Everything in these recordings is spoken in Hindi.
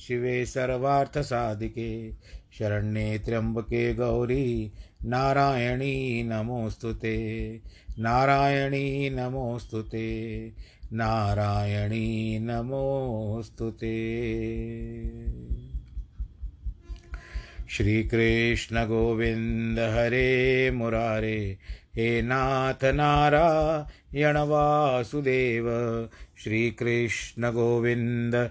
शिवे सर्वार्थसाधिके शरण्ये त्र्यम्बके गौरी, नारायणी नमोऽस्तु ते नारायणी नमोऽस्तु ते नारायणी नमोऽस्तु ते श्रीकृष्णगोविन्द हरे मुरारे, हे नाथ नारायण वासुदेव श्रीकृष्णगोविन्द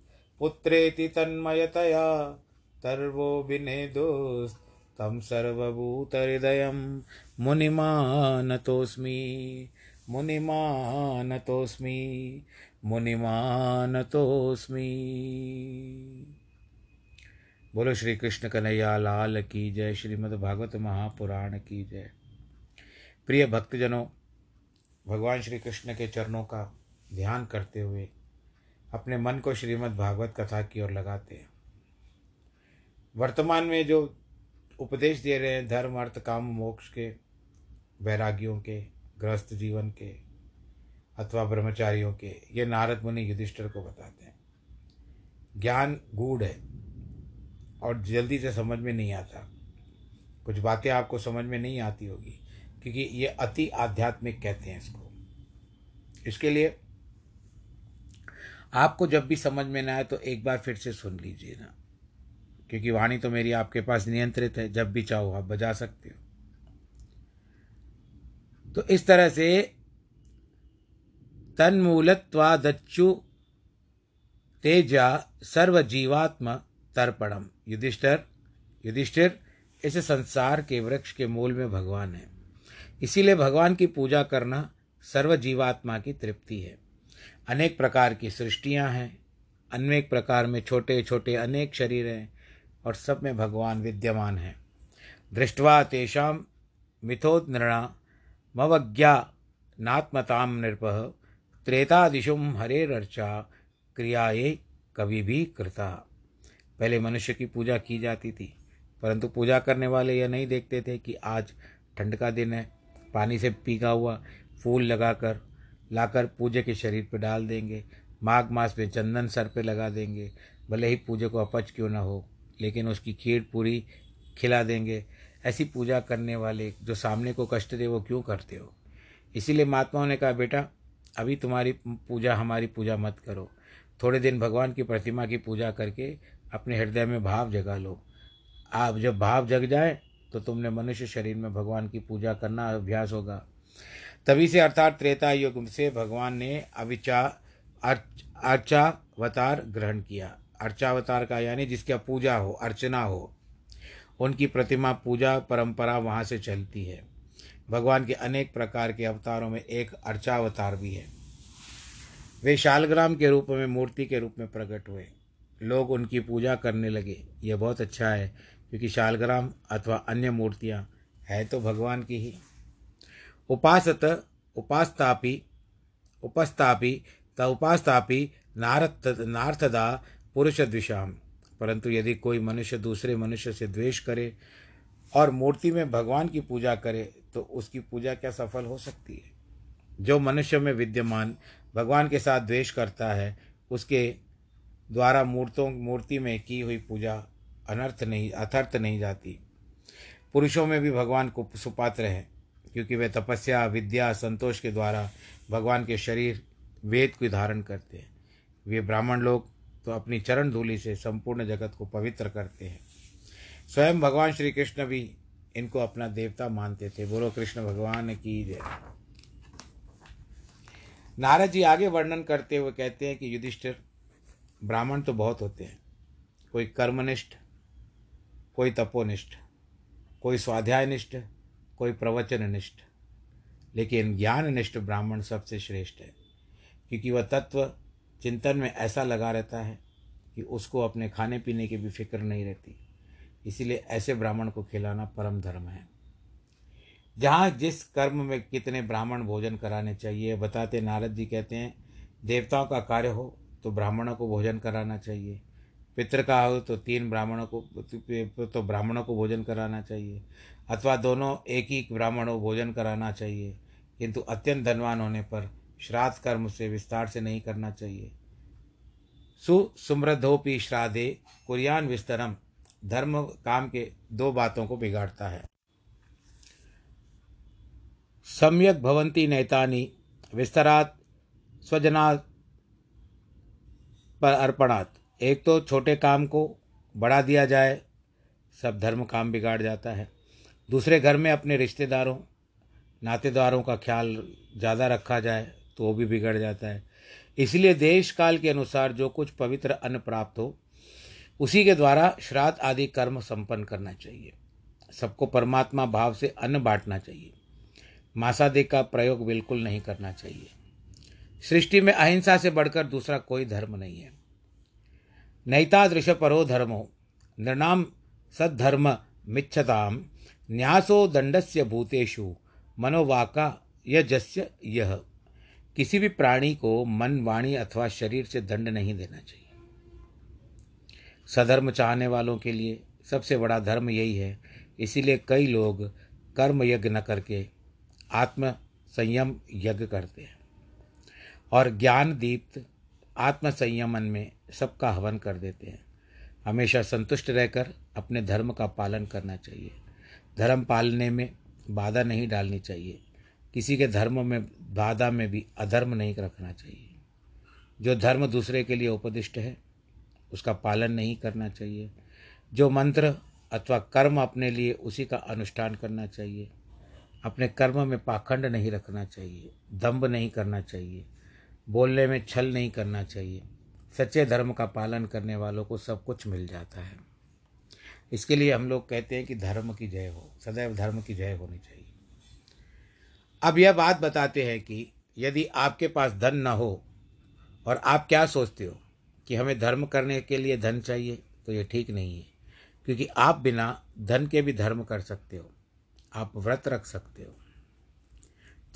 पुत्रेति तन्मयतया तर्वो विनेदोस् तं सर्वभूतहृदयं मुनिमानतोऽस्मि मुनिमानतोऽस्मि मुनिमानतोऽस्मि। बोलो श्री कृष्ण कन्हैया, लाल की जय, श्रीमद् भागवत महापुराण की जय। प्रिय भक्तजनों, भगवान श्री कृष्ण के चरणों का ध्यान करते हुए अपने मन को श्रीमद् भागवत कथा की ओर लगाते हैं। वर्तमान में जो उपदेश दे रहे हैं, धर्म, अर्थ, काम, मोक्ष के, वैरागियों के गृहस्थ जीवन के, अथवा ब्रह्मचारियों के, ये नारद मुनि युधिष्ठर को बताते हैं। ज्ञान गूढ़ है और जल्दी से समझ में नहीं आता। कुछ बातें आपको समझ में नहीं आती होगी, क्योंकि ये अति आध्यात्मिक कहते हैं इसको। इसके लिए आपको जब भी समझ में ना आए तो एक बार फिर से सुन लीजिए ना। क्योंकि वाणी तो मेरी आपके पास नियंत्रित है, जब भी चाहो आप बजा सकते हो। तो इस तरह से तन्मूलत्वादच्चु तेजा सर्वजीवात्म तर्पणम। युधिष्ठर, युधिष्ठिर, इस संसार के वृक्ष के मूल में भगवान है। इसीलिए भगवान की पूजा करना सर्वजीवात्मा की तृप्ति है। अनेक प्रकार की सृष्टियाँ हैं, अनेक प्रकार में छोटे छोटे अनेक शरीर हैं और सब में भगवान विद्यमान हैं। दृष्टवा तेषा मिथोदृणा मवज्ञा नात्मताम नृप त्रेतादिशुम हरेरर्चा क्रियाए कभी भी कृता पहले मनुष्य की पूजा की जाती थी, परंतु पूजा करने वाले यह नहीं देखते थे कि आज ठंड का दिन है, पानी से पीगा हुआ फूल लगाकर लाकर पूजे के शरीर पर डाल देंगे, माघ मास में चंदन सर पे लगा देंगे, भले ही पूजे को अपच क्यों ना हो, लेकिन उसकी खीर पूरी खिला देंगे। ऐसी पूजा करने वाले जो सामने को कष्ट दे, वो क्यों करते हो? इसीलिए महात्माओं ने कहा, बेटा, अभी तुम्हारी पूजा, हमारी पूजा मत करो। थोड़े दिन भगवान की प्रतिमा की पूजा करके अपने हृदय में भाव जगा लो। आप जब भाव जग जाए तो तुमने मनुष्य शरीर में भगवान की पूजा करना अभ्यास होगा। तभी से अर्थात त्रेता युग से भगवान ने अविचा अर्चावतार ग्रहण किया। अर्चावतार का यानी जिसकी पूजा हो, अर्चना हो, उनकी प्रतिमा, पूजा परंपरा वहाँ से चलती है। भगवान के अनेक प्रकार के अवतारों में एक अर्चावतार भी है। वे शालग्राम के रूप में, मूर्ति के रूप में प्रकट हुए। लोग उनकी पूजा करने लगे। यह बहुत अच्छा है, क्योंकि शालग्राम अथवा अन्य मूर्तियाँ है तो भगवान की ही। उपासत, उपास्तापी उपस्थापी त उपास्तापी नारथ नार्थदा पुरुष द्विषाम परंतु यदि कोई मनुष्य दूसरे मनुष्य से द्वेष करे और मूर्ति में भगवान की पूजा करे तो उसकी पूजा क्या सफल हो सकती है? जो मनुष्य में विद्यमान, भगवान के साथ द्वेष करता है, उसके द्वारा मूर्तों, मूर्ति में की हुई पूजा अनर्थ नहीं, अथर्थ नहीं जाती। पुरुषों में भी भगवान को सुपात्र है। क्योंकि वे तपस्या, विद्या, संतोष के द्वारा भगवान के शरीर, वेद को धारण करते हैं। वे ब्राह्मण लोग तो अपनी चरण धूलि से संपूर्ण जगत को पवित्र करते हैं। स्वयं भगवान श्री कृष्ण भी इनको अपना देवता मानते थे। बोलो, कृष्ण भगवान की जय। नारद जी आगे वर्णन करते हुए कहते हैं कि युधिष्ठिर, ब्राह्मण तो बहुत होते हैं। कोई कर्मनिष्ठ, कोई तपोनिष्ठ, कोई स्वाध्यायनिष्ठ कोई प्रवचननिष्ठ। लेकिन ज्ञान निष्ठ ब्राह्मण सबसे श्रेष्ठ है, क्योंकि वह तत्व चिंतन में ऐसा लगा रहता है कि उसको अपने खाने पीने की भी फ़िक्र नहीं रहती। इसीलिए ऐसे ब्राह्मण को खिलाना परम धर्म है। जहाँ जिस कर्म में कितने ब्राह्मण भोजन कराने चाहिए, बताते नारद जी कहते हैं, देवताओं का कार्य हो तो ब्राह्मणों को भोजन कराना चाहिए। पितृ का हो तो तीन ब्राह्मणों को तो ब्राह्मणों को भोजन कराना चाहिए। अथवा दोनों एक ही ब्राह्मणों भोजन कराना चाहिए, किंतु अत्यंत धनवान होने पर श्राद्ध कर्म से विस्तार से नहीं करना चाहिए। सुसमृद्धोपि श्राद्धे कुरियान विस्तरम, धर्म काम के दो बातों को बिगाड़ता है। सम्यक भवंती नैतानी, विस्तरात स्वजना पर अर्पणात्। एक तो छोटे काम को बढ़ा दिया जाए, सब धर्म काम बिगाड़ जाता है। दूसरे घर में अपने रिश्तेदारों, नातेदारों का ख्याल ज़्यादा रखा जाए तो वो भी बिगड़ जाता है। इसलिए देश काल के अनुसार जो कुछ पवित्र अन्न प्राप्त हो, उसी के द्वारा श्राद्ध आदि कर्म संपन्न करना चाहिए। सबको परमात्मा भाव से अन्न बांटना चाहिए। मासादि का प्रयोग बिल्कुल नहीं करना चाहिए। सृष्टि में अहिंसा से बढ़कर दूसरा कोई धर्म नहीं है। नैतादृश परो धर्मो, नृणाम सद्धर्म मिच्छताम। न्यासो दंडस्य भूतेषु, मनोवाका यजस्य यह किसी भी प्राणी को मन, वाणी अथवा शरीर से दंड नहीं देना चाहिए। सधर्म चाहने वालों के लिए सबसे बड़ा धर्म यही है। इसीलिए कई लोग कर्म यज्ञ न करके आत्म संयम यज्ञ करते हैं। और ज्ञान दीप्त आत्म संयमन में सबका हवन कर देते हैं। हमेशा संतुष्ट रहकर अपने धर्म का पालन करना चाहिए। धर्म पालने में बाधा नहीं डालनी चाहिए। किसी के धर्म में, बाधा में भी अधर्म नहीं रखना चाहिए। जो धर्म दूसरे के लिए उपदिष्ट है, उसका पालन नहीं करना चाहिए। जो मंत्र अथवा कर्म अपने लिए, उसी का अनुष्ठान करना चाहिए। अपने कर्म में पाखंड नहीं रखना चाहिए, दम्भ नहीं करना चाहिए, बोलने में छल नहीं करना चाहिए। सच्चे धर्म का पालन करने वालों को सब कुछ मिल जाता है। इसके लिए हम लोग कहते हैं कि धर्म की जय हो, सदैव धर्म की जय होनी चाहिए। अब यह बात बताते हैं कि यदि आपके पास धन न हो और आप क्या सोचते हो कि हमें धर्म करने के लिए धन चाहिए तो ये ठीक नहीं है, क्योंकि आप बिना धन के भी धर्म कर सकते हो। आप व्रत रख सकते हो,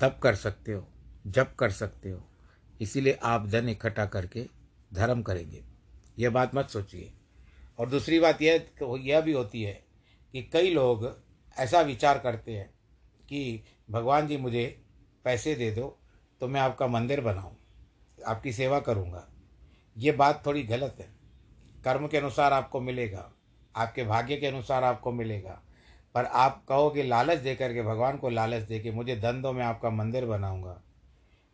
तप कर सकते हो, जप कर सकते हो। इसीलिए आप धन इकट्ठा करके धर्म करेंगे। यह बात मत सोचिए। और दूसरी बात यह यह भी होती है कि कई लोग ऐसा विचार करते हैं कि भगवान जी मुझे पैसे दे दो तो मैं आपका मंदिर बनाऊँ, आपकी सेवा करूँगा। ये बात थोड़ी गलत है। कर्म के अनुसार आपको मिलेगा, आपके भाग्य के अनुसार आपको मिलेगा, पर आप कहोगे लालच दे करके भगवान को लालच दे के, मुझे धन दो, मैं आपका मंदिर बनाऊँगा।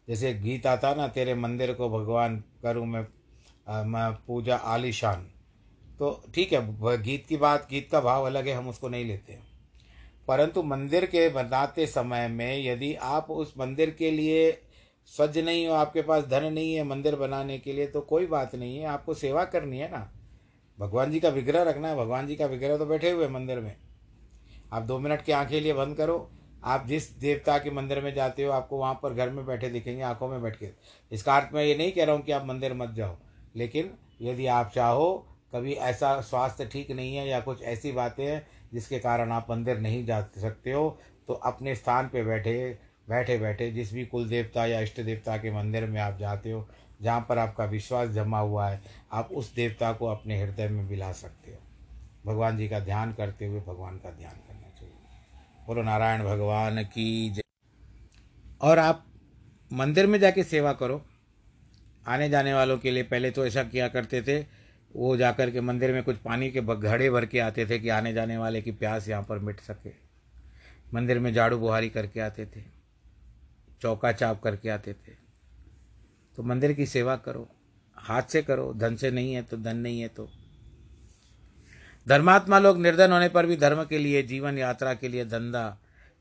जैसे गीत आता ना, तेरे मंदिर को भगवान करूँ मैं मैं पूजा आलिशान। तो ठीक है गीत की बात, गीत का भाव अलग है, हम उसको नहीं लेते परंतु मंदिर के बनाते समय में यदि आप उस मंदिर के लिए सज्ज नहीं हो, आपके पास धन नहीं है मंदिर बनाने के लिए तो कोई बात नहीं है, आपको सेवा करनी है ना। भगवान जी का विग्रह रखना है, भगवान जी का विग्रह तो बैठे हुए मंदिर में। आप दो मिनट की आँखें लिए बंद करो, आप जिस देवता के मंदिर में जाते हो, आपको वहाँ पर घर में बैठे दिखेंगे, आँखों में बैठ के। इसका अर्थ मैं ये नहीं कह रहा हूँ कि आप मंदिर मत जाओ, लेकिन यदि आप चाहो कभी ऐसा स्वास्थ्य ठीक नहीं है या कुछ ऐसी बातें हैं जिसके कारण आप मंदिर नहीं जा सकते हो तो अपने स्थान पे बैठे बैठे बैठे जिस भी कुल देवता या इष्ट देवता के मंदिर में आप जाते हो, जहाँ पर आपका विश्वास जमा हुआ है, आप उस देवता को अपने हृदय में मिला सकते हो। भगवान जी का ध्यान करते हुए भगवान का ध्यान करना चाहिए। बोलो नारायण भगवान की जय। और आप मंदिर में जाके सेवा करो। आने जाने वालों के लिए पहले तो ऐसा किया करते थे वो जाकर के मंदिर में कुछ पानी के घड़े भर के आते थे कि आने जाने वाले की प्यास यहाँ पर मिट सके। मंदिर में झाड़ू बुहारी करके आते थे, चौका चाप करके आते थे। तो मंदिर की सेवा करो, हाथ से करो, धन से नहीं है तो धन नहीं है तो। धर्मात्मा लोग निर्धन होने पर भी धर्म के लिए, जीवन यात्रा के लिए धंधा,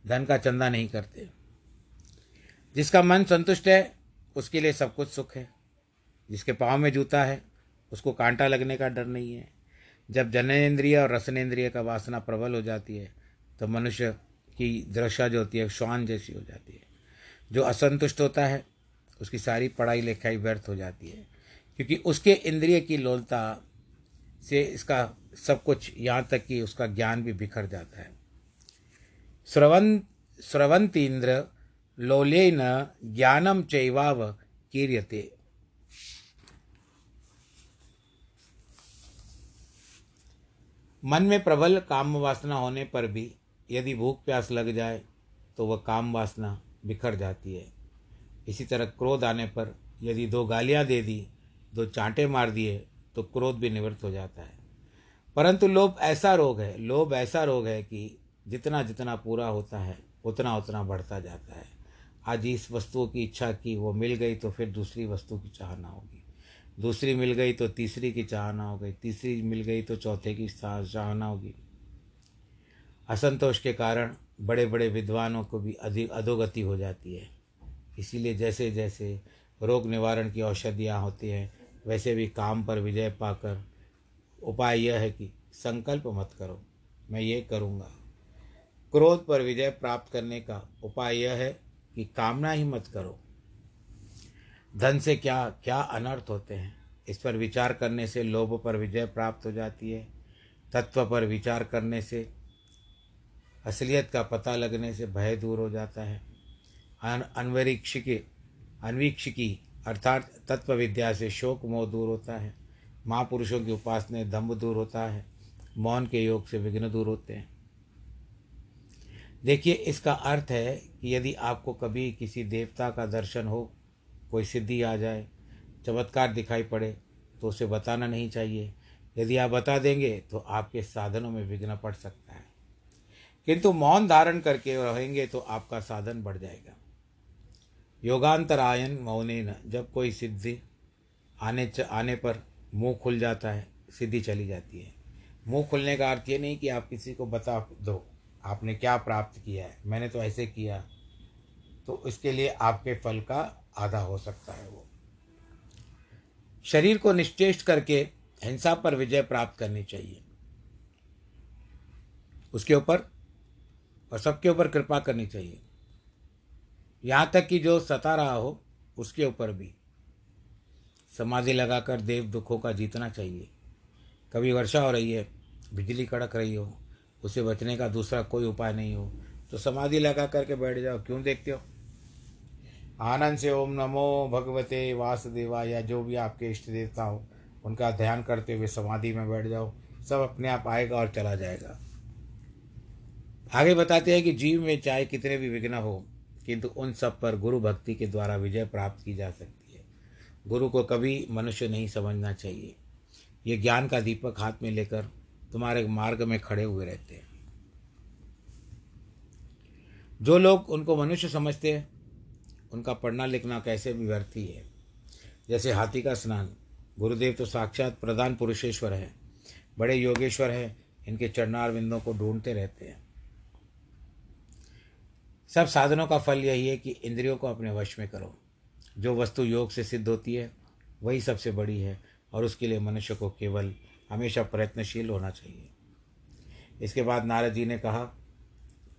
धन का चंदा नहीं करते। जिसका मन संतुष्ट है, उसके लिए सब कुछ सुख है। जिसके पाँव में जूता है उसको कांटा लगने का डर नहीं है। जब जनेन्द्रिय और रसनेन्द्रिय का वासना प्रबल हो जाती है तो मनुष्य की दृशा जो होती है, श्वान जैसी हो जाती है। जो असंतुष्ट होता है, उसकी सारी पढ़ाई लिखाई व्यर्थ हो जाती है। क्योंकि उसके इंद्रिय की लोलता से इसका सब कुछ, यहाँ तक कि उसका ज्ञान भी बिखर जाता है। श्रवण स्रवंत इंद्र लोलेन ज्ञानम चैवाव कीर्यते। मन में प्रबल काम वासना होने पर भी यदि भूख प्यास लग जाए तो वह काम वासना बिखर जाती है। इसी तरह क्रोध आने पर यदि दो गालियाँ दे दी, दो चांटे मार दिए तो क्रोध भी निवृत्त हो जाता है। परंतु लोभ ऐसा रोग है, लोभ ऐसा रोग है कि जितना जितना पूरा होता है, उतना उतना बढ़ता जाता है। आज इस वस्तुओं की इच्छा की वो मिल गई तो फिर दूसरी वस्तु की चाहना होगी। दूसरी मिल गई तो तीसरी की चाहना हो गई, तीसरी मिल गई तो चौथे की चाहना होगी। असंतोष के कारण बड़े बड़े विद्वानों को भी अधिक अधोगति हो जाती है। इसीलिए जैसे जैसे रोग निवारण की औषधियाँ होती हैं, वैसे भी काम पर विजय पाकर उपाय यह है कि संकल्प मत करो, मैं ये करूँगा। क्रोध पर विजय प्राप्त करने का उपाय यह है कि कामना ही मत करो। धन से क्या क्या अनर्थ होते हैं? इस पर विचार करने से लोभ पर विजय प्राप्त हो जाती है। तत्व पर विचार करने से, असलियत का पता लगने से भय दूर हो जाता है। अनवरीक्षिकी, अनवीक्षिकी, अर्थात तत्व विद्या से शोक मोह दूर होता है। महापुरुषों की उपासना दम्भ दूर होता है। मौन के योग से विघ्न दूर होते हैं। देखिए, इसका अर्थ है कि यदि आपको कभी किसी देवता का दर्शन हो कोई सिद्धि आ जाए चमत्कार दिखाई पड़े तो उसे बताना नहीं चाहिए। यदि आप बता देंगे तो आपके साधनों में विघ्न पड़ सकता है। किंतु मौन धारण करके रहेंगे तो आपका साधन बढ़ जाएगा। योगांतरायन मौने न जब कोई सिद्धि आने च, आने पर मुँह खुल जाता है सिद्धि चली जाती है। मुँह खुलने का अर्थ ये नहीं कि आप किसी को बता दो आपने क्या प्राप्त किया है मैंने तो ऐसे किया। तो इसके लिए आपके फल का आधा हो सकता है वो। शरीर को निश्चेष्ट करके हिंसा पर विजय प्राप्त करनी चाहिए। उसके ऊपर और सबके ऊपर कृपा करनी चाहिए। यहाँ तक कि जो सता रहा हो, उसके ऊपर भी। समाधि लगाकर देव दुखों का जीतना चाहिए। कभी वर्षा हो रही है, बिजली कड़क रही हो, उसे बचने का दूसरा कोई उपाय नहीं हो तो समाधि लगा करके बैठ जाओ, क्यों देखते हो? आनंद से ओम नमो भगवते वासुदेवा या जो भी आपके इष्ट देवता हो, उनका ध्यान करते हुए समाधि में बैठ जाओ। सब अपने आप आएगा और चला जाएगा। आगे बताते हैं कि जीव में चाहे कितने भी विघ्न हो, किंतु उन सब पर गुरु भक्ति के द्वारा विजय प्राप्त की जा सकती है। गुरु को कभी मनुष्य नहीं समझना चाहिए। ये ज्ञान का दीपक हाथ में लेकर तुम्हारे मार्ग में खड़े हुए रहते हैं। जो लोग उनको मनुष्य समझते हैं उनका पढ़ना लिखना कैसे व्यर्थ ही है। जैसे हाथी का स्नान। गुरुदेव तो साक्षात प्रधान पुरुषेश्वर है। बड़े योगेश्वर हैं। इनके चरणार बिंदों को ढूंढते रहते हैं। सब साधनों का फल यही है कि इंद्रियों को अपने वश में करो। जो वस्तु योग से सिद्ध होती है, वही सबसे बड़ी है और उसके लिए मनुष्य को केवल हमेशा प्रयत्नशील होना चाहिए। इसके बाद नारद जी ने कहा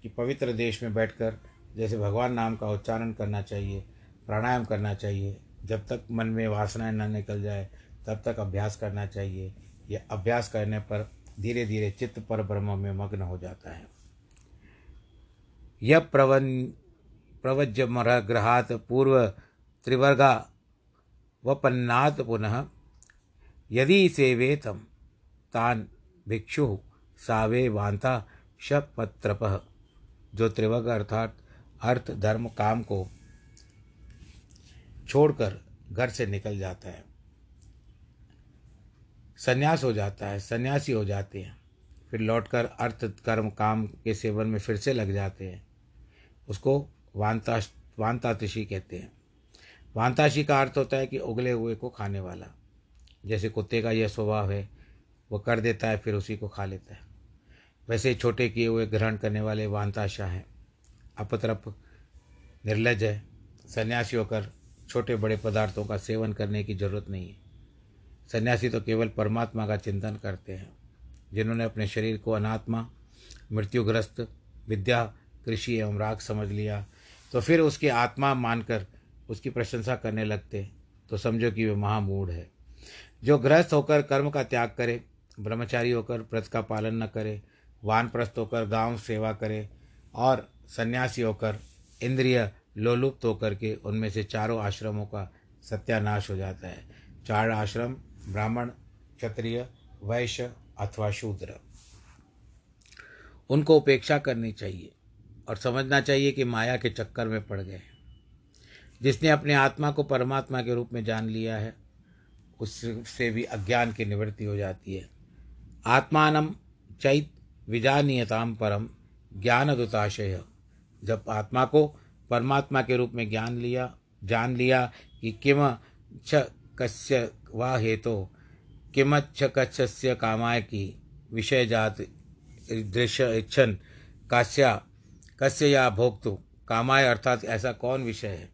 कि पवित्र देश में बैठकर जैसे भगवान नाम का उच्चारण करना चाहिए, प्राणायाम करना चाहिए, जब तक मन में वासनाएँ न निकल जाए, तब तक अभ्यास करना चाहिए। यह अभ्यास करने पर धीरे धीरे चित्त पर ब्रह्म में मग्न हो जाता है। यह प्रवन प्रवज्य ग्रहात पूर्व त्रिवर्गा वपन्नात् पुनः, यदि सेवेतम तान भिक्षु, सावे वांता शपत्रप। जो त्रिवग अर्थात अर्थ, धर्म, काम को छोड़कर घर से निकल जाता है। संन्यास हो जाता है, सन्यासी हो जाते हैं। फिर लौटकर अर्थ, कर्म, काम के सेवन में फिर से लग जाते हैं। उसको वांता, वांतातिशी कहते हैं। वांताशी का अर्थ होता है कि उगले हुए को खाने वाला। जैसे कुत्ते का यह स्वभाव है, वो कर देता है, फिर उसी को खा लेता है। वैसे छोटे किए हुए ग्रहण करने वाले वांताशाह हैं। अपतरप, निर्लज है, सन्यासी होकर छोटे बड़े पदार्थों का सेवन करने की ज़रूरत नहीं है। सन्यासी तो केवल परमात्मा का चिंतन करते हैं, जिन्होंने अपने शरीर को अनात्मा, मृत्युग्रस्त, विद्या, कृषि एवं राग समझ लिया तो फिर उसकी आत्मा मानकर उसकी प्रशंसा करने लगते तो समझो कि वे महामूढ़ है। जो गृहस्थ होकर कर्म का त्याग करे, ब्रह्मचारी होकर व्रत का पालन न करे, वानप्रस्थ होकर गाँव सेवा करे, और सन्यासी होकर, इंद्रिय लोलुप्त होकर के उनमें से चारों आश्रमों का सत्यानाश हो जाता है। चार आश्रम, ब्राह्मण, क्षत्रिय, वैश्य अथवा शूद्र। उनको उपेक्षा करनी चाहिए और समझना चाहिए कि माया के चक्कर में पड़ गए जिसने अपने आत्मा को परमात्मा के रूप में जान लिया है, उससे भी अज्ञान की निवृत्ति हो जाती है। आत्मान चैत विजानीयताम परम ज्ञान दुताशय जब आत्मा को परमात्मा के रूप में ज्ञान लिया, जान लिया कि किम छ कस्य वा हेतु किमच्छ कच्छस्य कामाय की विषय जात दृश्य इच्छन काश्या कस्य या भोक्तु, कामाय अर्थात ऐसा कौन विषय है,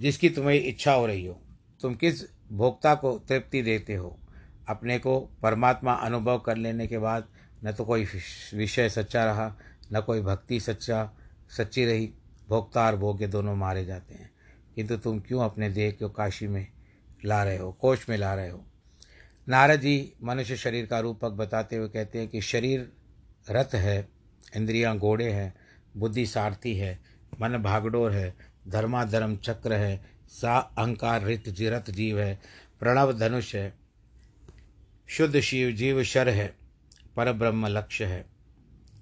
जिसकी तुम्हें इच्छा हो रही हो। तुम किस भोक्ता को तृप्ति देते हो? अपने को परमात्मा अनुभव कर लेने के बाद न तो कोई विषय सच्चा रहा, न कोई भक्ति सच्चा सच्ची रही भोक्ता और भोग्य दोनों मारे जाते हैं। किंतु तुम क्यों अपने देह को काशी में ला रहे हो कोश में ला रहे हो? नारद जी मनुष्य शरीर का रूपक बताते हुए कहते हैं कि शरीर रथ है, इंद्रियाँ घोड़े हैं, बुद्धि सारथी है, मन भागडोर है, धर्माधर्म चक्र है, सा अहंकार रित जिरत जीव है, प्रणव धनुष है, शुद्ध शिव जीव शर है, पर ब्रह्म लक्ष्य है।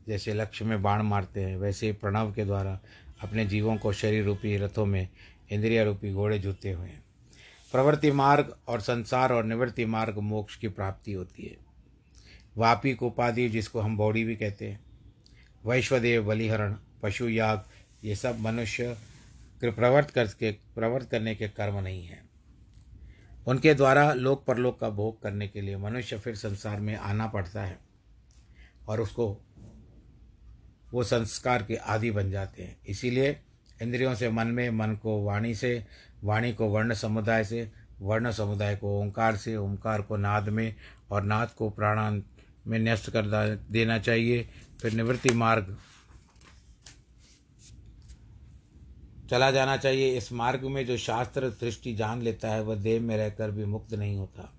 जैसे लक्ष्य में बाण मारते हैं, वैसे ही प्रणव के द्वारा अपने जीवों को शरीर रूपी रथों में इंद्रिय रूपी घोड़े जूते हुए हैं। प्रवृत्ति मार्ग और संसार और निवृत्ति मार्ग मोक्ष की प्राप्ति होती है। वापिक उपाधि जिसको हम बौड़ी भी कहते हैं। वैश्वदेव, बलिहरण, पशु याग, ये सब मनुष्य प्रवर्त करके प्रवर्त करने के कर्म नहीं है। उनके द्वारा लोक परलोक का भोग करने के लिए मनुष्य फिर संसार में आना पड़ता है और उसको वो संस्कार के आदि बन जाते हैं। इसीलिए इंद्रियों से मन में, मन को वाणी से, वाणी को वर्ण समुदाय से, वर्ण समुदाय को ओंकार से, ओंकार को नाद में और नाद को प्राणांत में न्यस्त कर देना चाहिए। फिर निवृत्ति मार्ग चला जाना चाहिए। इस मार्ग में जो शास्त्र दृष्टि जान लेता है, वह देव में रहकर भी मुक्त नहीं होता।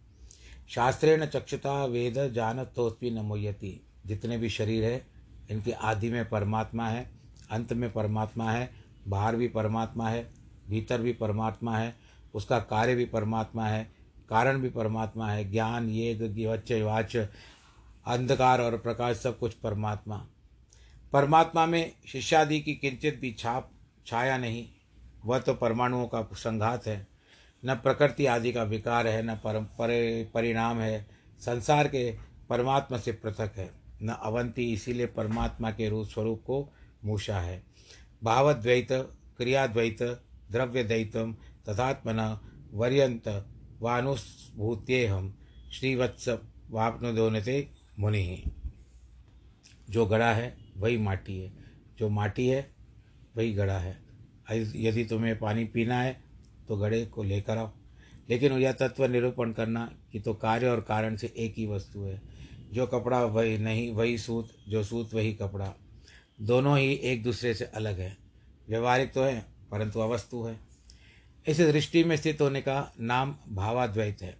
शास्त्रेण चक्षुता वेद जानतोस्पी न मोयती जितने भी शरीर है इनके आदि में परमात्मा है, अंत में परमात्मा है, बाहर भी परमात्मा है, भीतर भी परमात्मा है, उसका कार्य भी परमात्मा है, कारण भी परमात्मा है, ज्ञान ये वच्च वाच, अंधकार और प्रकाश, सब कुछ परमात्मा। परमात्मा में शिष्यादि की किंचित भी छाप, छाया नहीं, वह तो परमाणुओं का संघात है। न प्रकृति आदि का विकार है, न परम परिणाम है, संसार के परमात्मा से पृथक है। न अवंती, इसीलिए परमात्मा के रूप स्वरूप को मूषा है। भावद्वैत, क्रियाद्वैत द्रव्य दैतम तथात्मन वर्यंत वानुभूत्येहम श्रीवत्स, वापनुदोनते मुनि। जो गड़ा है, वही माटी है। जो माटी है, वही गड़ा है। यदि तुम्हें पानी पीना है तो गड़े को लेकर आओ। लेकिन यह तत्व निरूपण करना कि तो कार्य और कारण से एक ही वस्तु है। जो कपड़ा वही नहीं, वही सूत, जो सूत वही कपड़ा। दोनों ही एक दूसरे से अलग है। व्यवहारिक तो है, परंतु अवस्तु है। इस दृष्टि में स्थित होने का नाम भावाद्वैत है।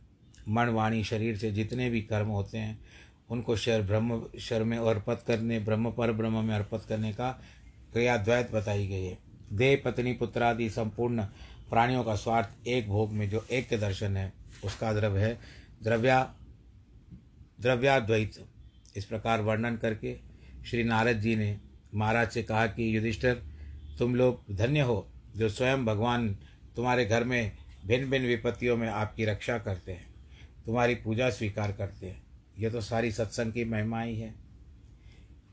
मन, वाणी, शरीर से जितने भी कर्म होते हैं, उनको शर, ब्रह्म, शर में अर्पित करने, ब्रह्म, पर ब्रह्म में अर्पित करने का क्रियाद्वैत बताई गई है। देह, पत्नी पुत्रादि संपूर्ण प्राणियों का स्वार्थ एक भोग में जो एक के दर्शन है, उसका द्रव्य है, द्रव्या द्रव्याद्वैत। इस प्रकार वर्णन करके श्री नारद जी ने महाराज से कहा कि, युधिष्ठर, तुम लोग धन्य हो जो स्वयं भगवान तुम्हारे घर में भिन्न भिन्न विपत्तियों में आपकी रक्षा करते हैं। तुम्हारी पूजा स्वीकार करते हैं। यह तो सारी सत्संग की महिमा ही है।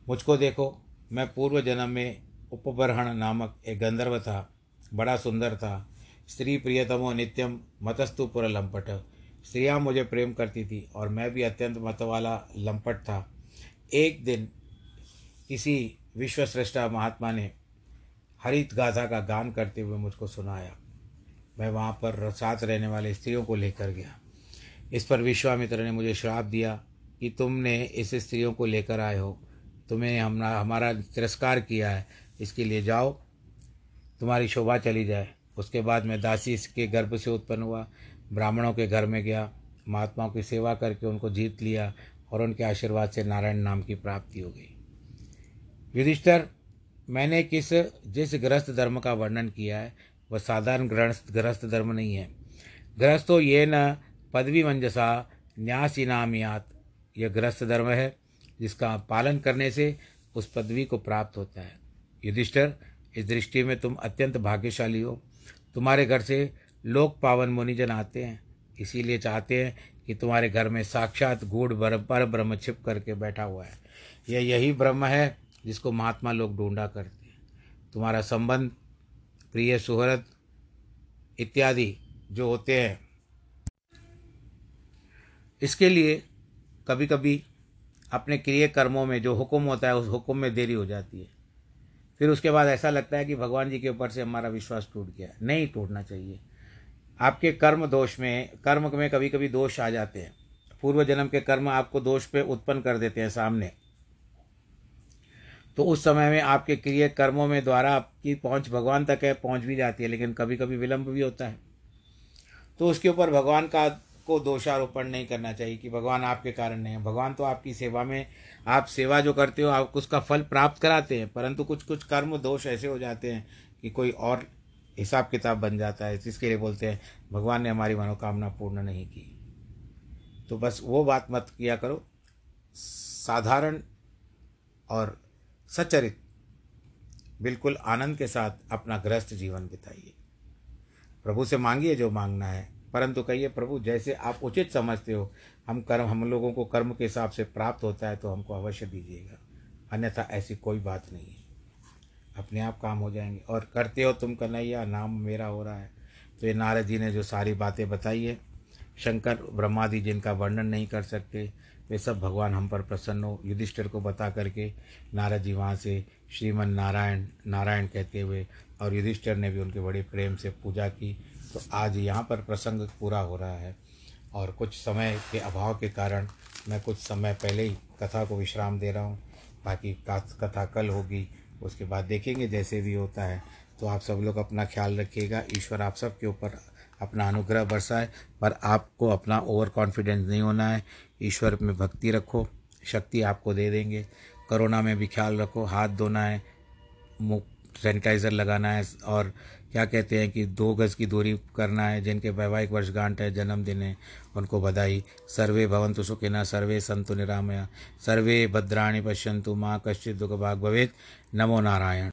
मुझको देखो, मैं पूर्व जन्म में उपबरहण नामक एक गंधर्व था, बड़ा सुंदर था। स्त्री प्रियतमो नित्यम, मतस्तु पुर लंपट स्त्रियाँ मुझे प्रेम करती थी और मैं भी अत्यंत मत वाला लंपट था। एक दिन किसी विश्वश्रेष्ठा महात्मा ने हरित गाथा का गान करते हुए मुझको सुनाया। मैं वहाँ पर साथ रहने वाले स्त्रियों को लेकर गया। इस पर विश्वामित्र ने मुझे श्राप दिया कि तुमने इस स्त्रियों को लेकर आए हो। तुम्हें हमारा हमारा तिरस्कार किया है। इसके लिए जाओ। तुम्हारी शोभा चली जाए। उसके बाद मैं दासी के गर्भ से उत्पन्न हुआ। ब्राह्मणों के घर में गया, महात्माओं की सेवा करके उनको जीत लिया और उनके आशीर्वाद से नारायण नाम की प्राप्ति हो गई। युधिष्ठर, मैंने किस, जिस गृहस्थ धर्म का वर्णन किया है, वह साधारण गृहस्थ गृहस्थ धर्म नहीं है। गृहस्थो ये न पदवी मंजसा न्यास इनामियात यह गृहस्थ धर्म है, जिसका पालन करने से उस पदवी को प्राप्त होता है। युधिष्ठर, इस दृष्टि में तुम अत्यंत भाग्यशाली हो। तुम्हारे घर से लोक पावन मुनिजन आते हैं। इसीलिए चाहते हैं कि तुम्हारे घर में साक्षात गूढ़ पर ब्रह्म छिप करके बैठा हुआ है। यह यही ब्रह्म है जिसको महात्मा लोग ढूंढा करते हैं। तुम्हारा संबंध, प्रिय सुहरत इत्यादि जो होते हैं। इसके लिए कभी कभी अपने क्रिय कर्मों में जो हुक्म होता है, उस हुक्म में देरी हो जाती है। फिर उसके बाद ऐसा लगता है कि भगवान जी के ऊपर से हमारा विश्वास टूट गया नहीं टूटना चाहिए। आपके कर्म दोष में, कर्म में कभी कभी दोष आ जाते हैं। पूर्व जन्म के कर्म आपको दोष पे उत्पन्न कर देते हैं सामने। तो उस समय में आपके क्रिय कर्मों में द्वारा आपकी पहुँच भगवान तक है, पहुँच भी जाती है, लेकिन कभी कभी विलंब भी होता है। तो उसके ऊपर भगवान का, को दोषारोपण नहीं करना चाहिए कि भगवान आपके कारण नहीं है। भगवान तो आपकी सेवा में, आप सेवा जो करते हो, आप उसका फल प्राप्त कराते हैं, परंतु कुछ कुछ कर्म दोष ऐसे हो जाते हैं कि कोई और हिसाब किताब बन जाता है इसके लिए बोलते हैं, भगवान ने हमारी मनोकामना पूर्ण नहीं की। तो बस वो बात मत किया करो। साधारण और सचरित बिल्कुल आनंद के साथ अपना गृहस्थ जीवन बिताइए। प्रभु से मांगिए जो मांगना है, परंतु कहिए, प्रभु, जैसे आप उचित समझते हो, हम कर्म, हम लोगों को कर्म के हिसाब से प्राप्त होता है तो हमको अवश्य दीजिएगा। अन्यथा ऐसी कोई बात नहीं है। अपने आप काम हो जाएँगे। और करते हो तुम कन्हैया, नाम मेरा हो रहा है। तो ये नारद जी ने जो सारी बातें बताई है, शंकर, ब्रह्मादि जिनका वर्णन नहीं कर सकते, वे सब भगवान हम पर प्रसन्न हो। युधिष्ठिर को बता करके नारद जी वहाँ से श्रीमन नारायण नारायण कहते हुए और युधिष्ठिर ने भी उनके बड़े प्रेम से पूजा की। तो आज यहाँ पर प्रसंग पूरा हो रहा है। और कुछ समय के अभाव के कारण मैं कुछ समय पहले ही कथा को विश्राम दे रहा हूँ। बाकी कथा कल होगी उसके बाद देखेंगे, जैसे भी होता है। तो आप सब लोग अपना ख्याल रखिएगा। ईश्वर आप सब के ऊपर अपना अनुग्रह बरसाए, पर आपको अपना ओवर कॉन्फिडेंस नहीं होना है। ईश्वर में भक्ति रखो, शक्ति आपको दे देंगे। कोरोना में भी ख्याल रखो, हाथ धोना है, मुँह सैनिटाइज़र लगाना है, और क्या कहते हैं कि दो गज़ की दूरी करना है, जिनके वैवाहिक वर्षगांठ है, जन्मदिन है, उनको बधाई। सर्वे भवंतु सुखिना, सर्वे संतु निरामया। सर्वे भद्राणी पश्यंतु माँ कश्चित दुख भाग भवेद नमो नारायण।